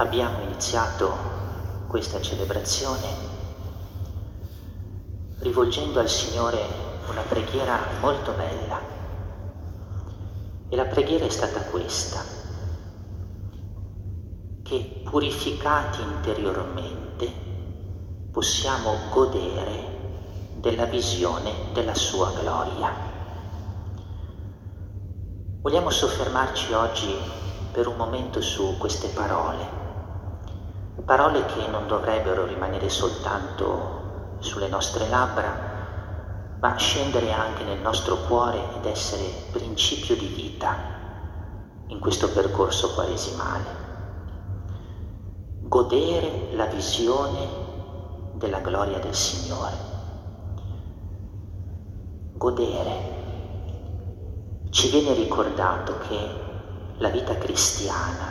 abbiamo iniziato questa celebrazione rivolgendo al Signore una preghiera molto bella. E la preghiera è stata questa, che purificati interiormente possiamo godere della visione della sua gloria. Vogliamo soffermarci oggi per un momento su queste parole parole che non dovrebbero rimanere soltanto sulle nostre labbra, ma scendere anche nel nostro cuore ed essere principio di vita in questo percorso quaresimale. Godere la visione della gloria del Signore. Godere. Ci viene ricordato che la vita cristiana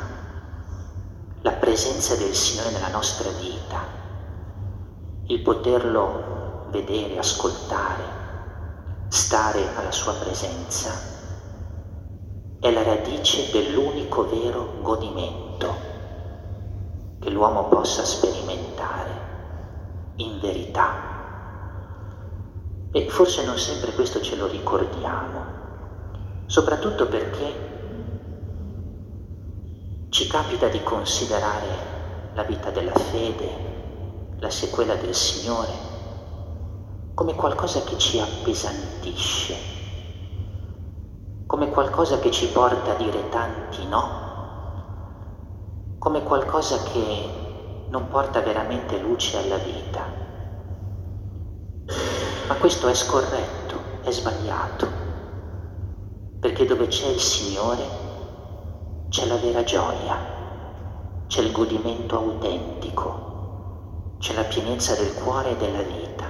la presenza del Signore nella nostra vita, il poterlo vedere, ascoltare, stare alla sua presenza, è la radice dell'unico vero godimento che l'uomo possa sperimentare in verità. E forse non sempre questo ce lo ricordiamo, soprattutto perché ci capita di considerare la vita della fede, la sequela del Signore, come qualcosa che ci appesantisce, come qualcosa che ci porta a dire tanti no, come qualcosa che non porta veramente luce alla vita. Ma questo è scorretto, è sbagliato, perché dove c'è il Signore c'è la vera gioia, c'è il godimento autentico, c'è la pienezza del cuore e della vita.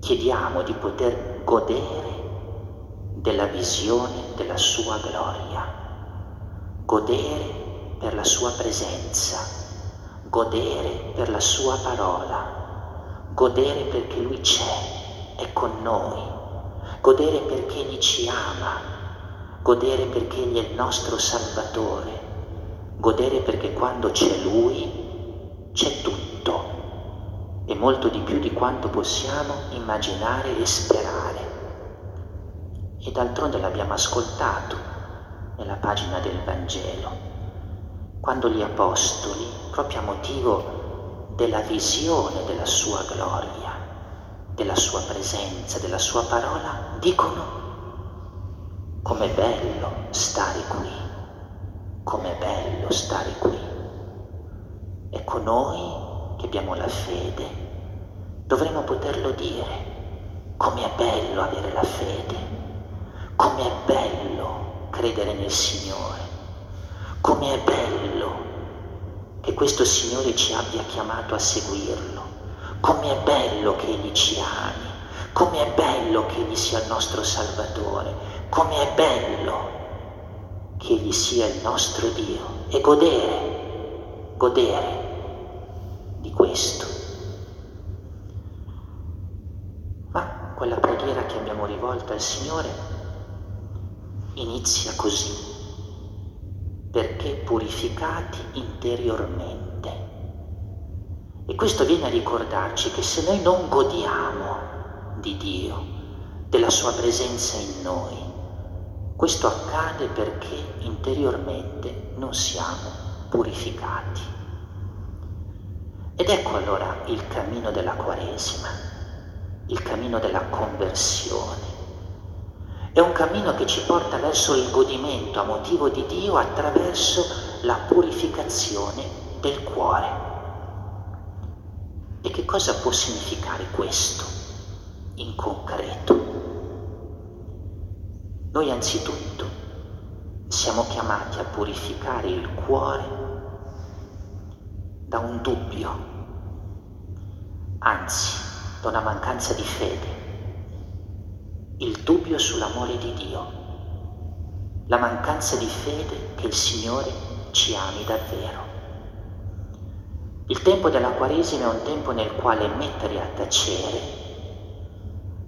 Chiediamo di poter godere della visione della sua gloria, godere per la sua presenza, godere per la sua parola, godere perché lui c'è, è con noi, godere perché egli ci ama godere perché Egli è il nostro Salvatore, godere perché quando c'è Lui c'è tutto. E molto di più di quanto possiamo immaginare e sperare. E d'altronde l'abbiamo ascoltato nella pagina del Vangelo, quando gli Apostoli, proprio a motivo della visione della sua gloria, della sua presenza, della sua parola, dicono Com'è bello stare qui, com'è bello stare qui. Ecco noi che abbiamo la fede, dovremmo poterlo dire, com'è bello avere la fede, com'è bello credere nel Signore, com'è bello che questo Signore ci abbia chiamato a seguirlo, com'è bello che Egli ci ami, com'è bello che Egli sia il nostro Salvatore, come è bello che Egli sia il nostro Dio e godere, godere di questo. Ma quella preghiera che abbiamo rivolto al Signore inizia così, perché purificati interiormente. E questo viene a ricordarci che se noi non godiamo di Dio, della sua presenza in noi, questo accade perché interiormente non siamo purificati. Ed ecco allora il cammino della Quaresima, il cammino della conversione. È un cammino che ci porta verso il godimento a motivo di Dio attraverso la purificazione del cuore. E che cosa può significare questo in concreto? Noi anzitutto siamo chiamati a purificare il cuore da un dubbio, anzi da una mancanza di fede, il dubbio sull'amore di Dio, la mancanza di fede che il Signore ci ami davvero. Il tempo della Quaresima è un tempo nel quale mettere a tacere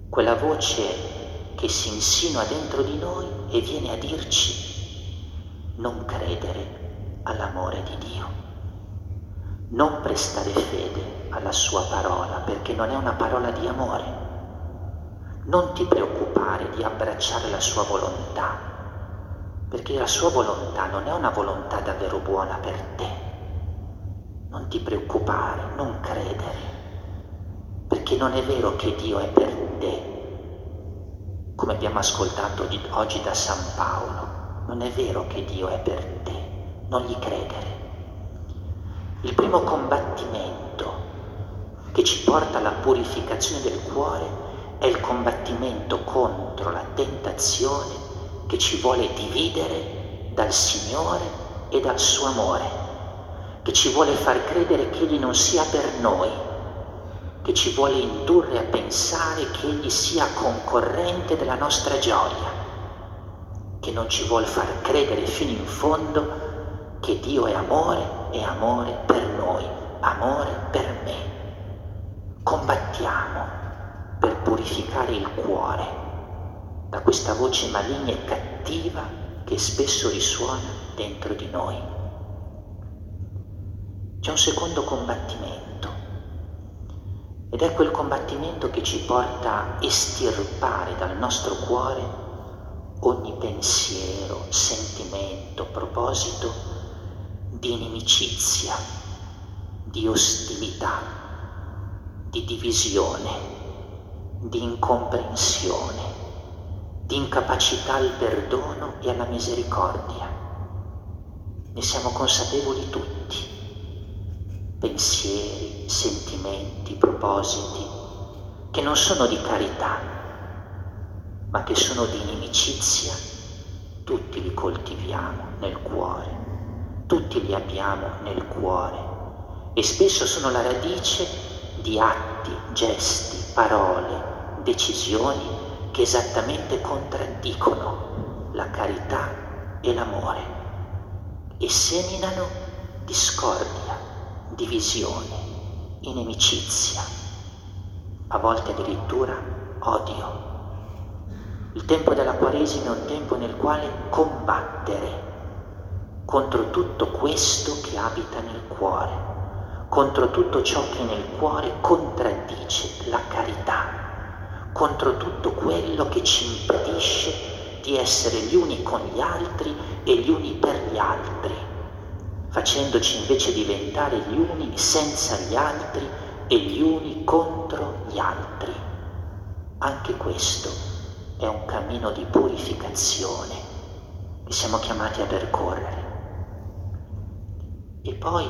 quella voce che si insinua dentro di noi e viene a dirci non credere all'amore di Dio. Non prestare fede alla sua parola perché non è una parola di amore. Non ti preoccupare di abbracciare la sua volontà perché la sua volontà non è una volontà davvero buona per te. Non ti preoccupare, non credere, perché non è vero che Dio è per te, come abbiamo ascoltato oggi da San Paolo. Non è vero che Dio è per te, non gli credere. Il primo combattimento che ci porta alla purificazione del cuore è il combattimento contro la tentazione che ci vuole dividere dal Signore e dal suo amore, che ci vuole far credere che Egli non sia per noi, che ci vuole indurre a pensare che Egli sia concorrente della nostra gioia, che non ci vuole far credere fino in fondo che Dio è amore e amore per noi, amore per me. Combattiamo per purificare il cuore da questa voce maligna e cattiva che spesso risuona dentro di noi. C'è un secondo combattimento ed è quel combattimento che ci porta a estirpare dal nostro cuore ogni pensiero, sentimento, proposito di inimicizia, di ostilità, di divisione, di incomprensione di incapacità al perdono e alla misericordia. Ne siamo consapevoli tutti. Pensieri, sentimenti, propositi che non sono di carità, ma che sono di inimicizia, tutti li coltiviamo nel cuore, tutti li abbiamo nel cuore e spesso sono la radice di atti, gesti, parole, decisioni che esattamente contraddicono la carità e l'amore e seminano discordia, divisione, inimicizia, a volte addirittura odio. Il tempo della Quaresima è un tempo nel quale combattere contro tutto questo che abita nel cuore, contro tutto ciò che nel cuore contraddice la carità contro tutto quello che ci impedisce di essere gli uni con gli altri e gli uni per gli altri, facendoci invece diventare gli uni senza gli altri e gli uni contro gli altri. Anche questo è un cammino di purificazione che siamo chiamati a percorrere. E poi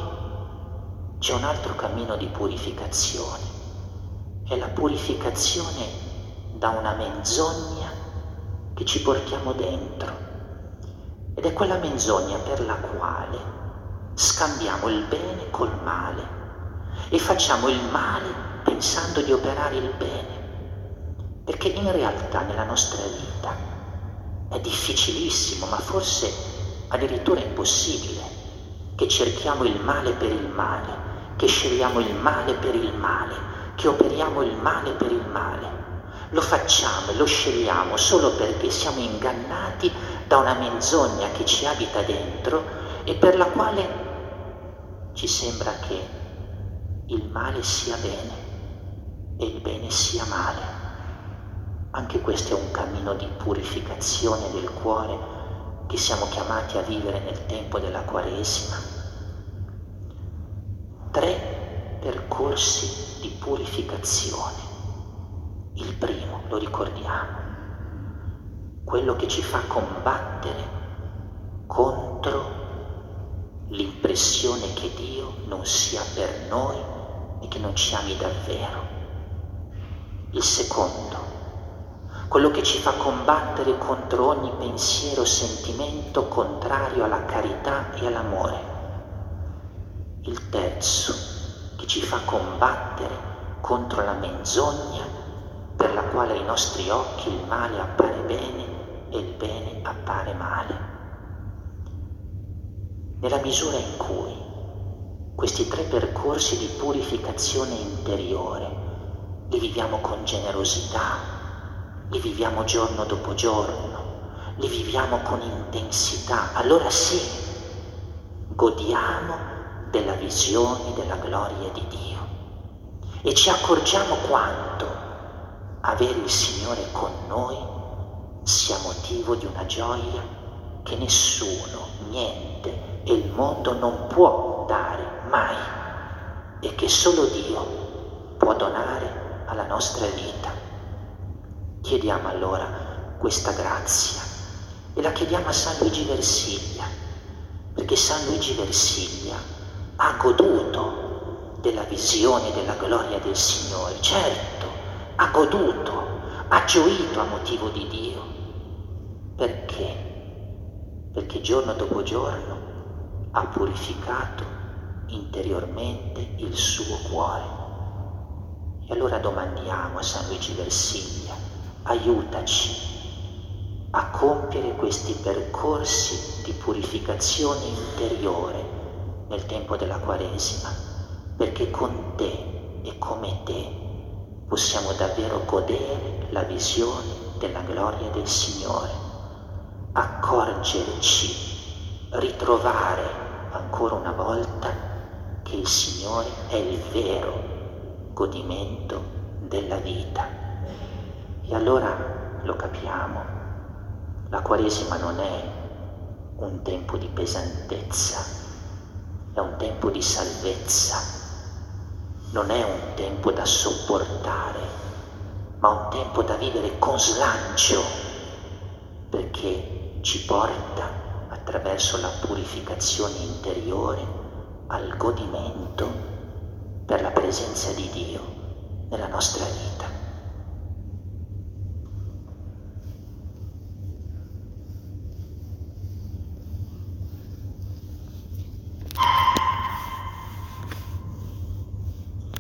c'è un altro cammino di purificazione, è la purificazione da una menzogna che ci portiamo dentro. Ed è quella menzogna per la quale scambiamo il bene col male e facciamo il male pensando di operare il bene. Perché in realtà nella nostra vita è difficilissimo, ma forse addirittura impossibile, che cerchiamo il male per il male, che scegliamo il male per il male, che operiamo il male per il male. Lo facciamo e lo scegliamo solo perché siamo ingannati da una menzogna che ci abita dentro e per la quale ci sembra che il male sia bene e il bene sia male. Anche questo è un cammino di purificazione del cuore che siamo chiamati a vivere nel tempo della Quaresima. Tre percorsi di purificazione. Il primo, lo ricordiamo, quello che ci fa combattere contro l'impressione che Dio non sia per noi e che non ci ami davvero. Il secondo, quello che ci fa combattere contro ogni pensiero o sentimento contrario alla carità e all'amore. Il terzo, che ci fa combattere contro la menzogna per la quale ai nostri occhi il male appare bene e il bene appare male. Nella misura in cui questi tre percorsi di purificazione interiore li viviamo con generosità, li viviamo giorno dopo giorno, li viviamo con intensità, allora sì, godiamo della visione della gloria di Dio. E ci accorgiamo quanto avere il Signore con noi sia motivo di una gioia che nessuno, niente e il mondo non può dare mai e che solo Dio può donare alla nostra vita. Chiediamo allora questa grazia e la chiediamo a San Luigi Versiglia, perché San Luigi Versiglia ha goduto della visione della gloria del Signore, certo, ha goduto, ha gioito a motivo di Dio. Perché? Perché giorno dopo giorno ha purificato interiormente il suo cuore. E allora domandiamo a San Luigi Versiglia, aiutaci a compiere questi percorsi di purificazione interiore nel tempo della Quaresima, perché con te e come te possiamo davvero godere la visione della gloria del Signore, accorgerci, ritrovare ancora una volta che il Signore è il vero godimento della vita. E allora lo capiamo la Quaresima non è un tempo di pesantezza, è un tempo di salvezza, non è un tempo da sopportare, ma un tempo da vivere con slancio, perché ci porta attraverso la purificazione interiore al godimento per la presenza di Dio nella nostra vita.